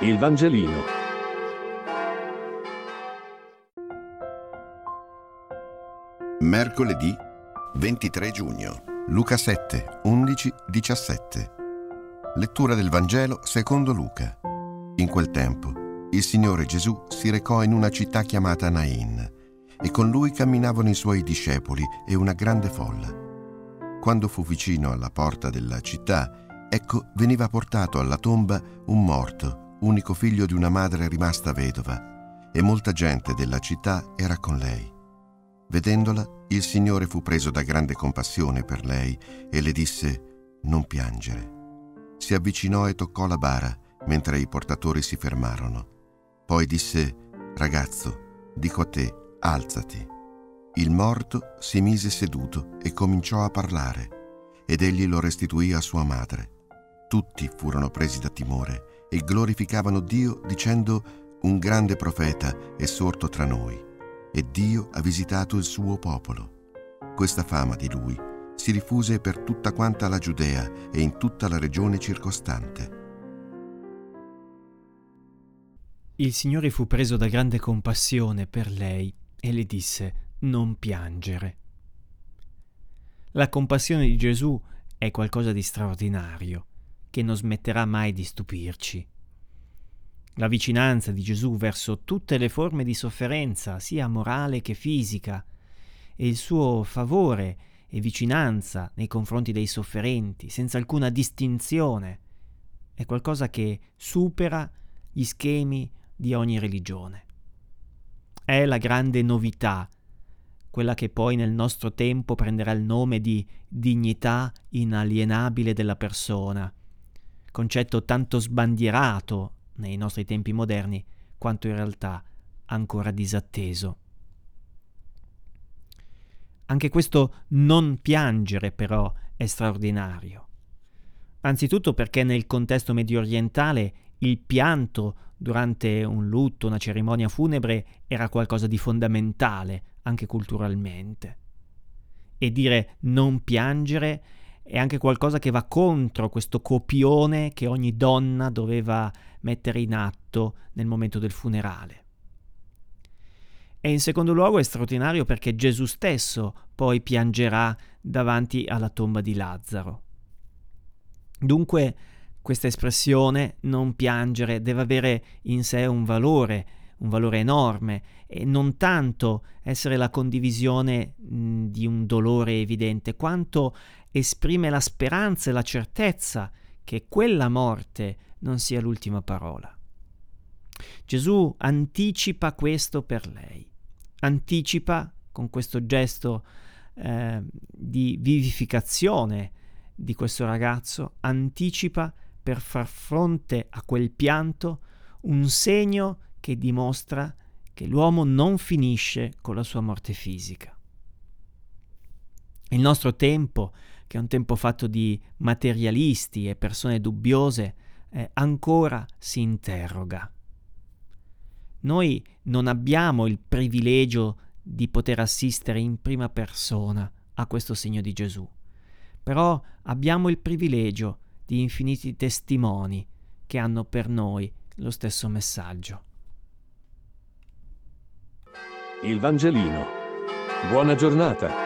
Il Vangelino. Mercoledì 23 giugno. Luca 7, 11, 17. Lettura del Vangelo secondo Luca. In quel tempo il Signore Gesù si recò in una città chiamata Nain e con lui camminavano i suoi discepoli e una grande folla. Quando fu vicino alla porta della città, ecco veniva portato alla tomba un morto unico figlio di una madre rimasta vedova, e molta gente della città era con lei. Vedendola, il Signore fu preso da grande compassione per lei e le disse, non piangere. Si avvicinò e toccò la bara mentre i portatori si fermarono. Poi disse, ragazzo, dico a te, alzati. Il morto si mise seduto e cominciò a parlare, ed egli lo restituì a sua madre. Tutti furono presi da timore e glorificavano Dio dicendo un grande profeta è sorto tra noi e Dio ha visitato il suo popolo. Questa fama di lui si diffuse per tutta quanta la Giudea e in tutta la regione circostante. Il Signore fu preso da grande compassione per lei e le disse non piangere. La compassione di Gesù è qualcosa di straordinario che non smetterà mai di stupirci. La vicinanza di Gesù verso tutte le forme di sofferenza, sia morale che fisica, e il suo favore e vicinanza nei confronti dei sofferenti, senza alcuna distinzione, è qualcosa che supera gli schemi di ogni religione. È la grande novità, quella che poi nel nostro tempo prenderà il nome di dignità inalienabile della persona, concetto tanto sbandierato nei nostri tempi moderni quanto in realtà ancora disatteso. Anche questo non piangere però è straordinario. Anzitutto perché nel contesto medio orientale il pianto durante un lutto, una cerimonia funebre era qualcosa di fondamentale anche culturalmente. E dire non piangere è anche qualcosa che va contro questo copione che ogni donna doveva mettere in atto nel momento del funerale. E in secondo luogo è straordinario perché Gesù stesso poi piangerà davanti alla tomba di Lazzaro. Dunque questa espressione non piangere deve avere in sé un valore, un valore enorme e non tanto essere la condivisione mh, di un dolore evidente, quanto esprime la speranza e la certezza che quella morte non sia l'ultima parola. Gesù anticipa questo per lei, anticipa con questo gesto eh, di vivificazione di questo ragazzo, anticipa per far fronte a quel pianto un segno che dimostra che l'uomo non finisce con la sua morte fisica. Il nostro tempo che è un tempo fatto di materialisti e persone dubbiose, eh, ancora si interroga. Noi non abbiamo il privilegio di poter assistere in prima persona a questo segno di Gesù, però abbiamo il privilegio di infiniti testimoni che hanno per noi lo stesso messaggio. Il Vangelino. Buona giornata.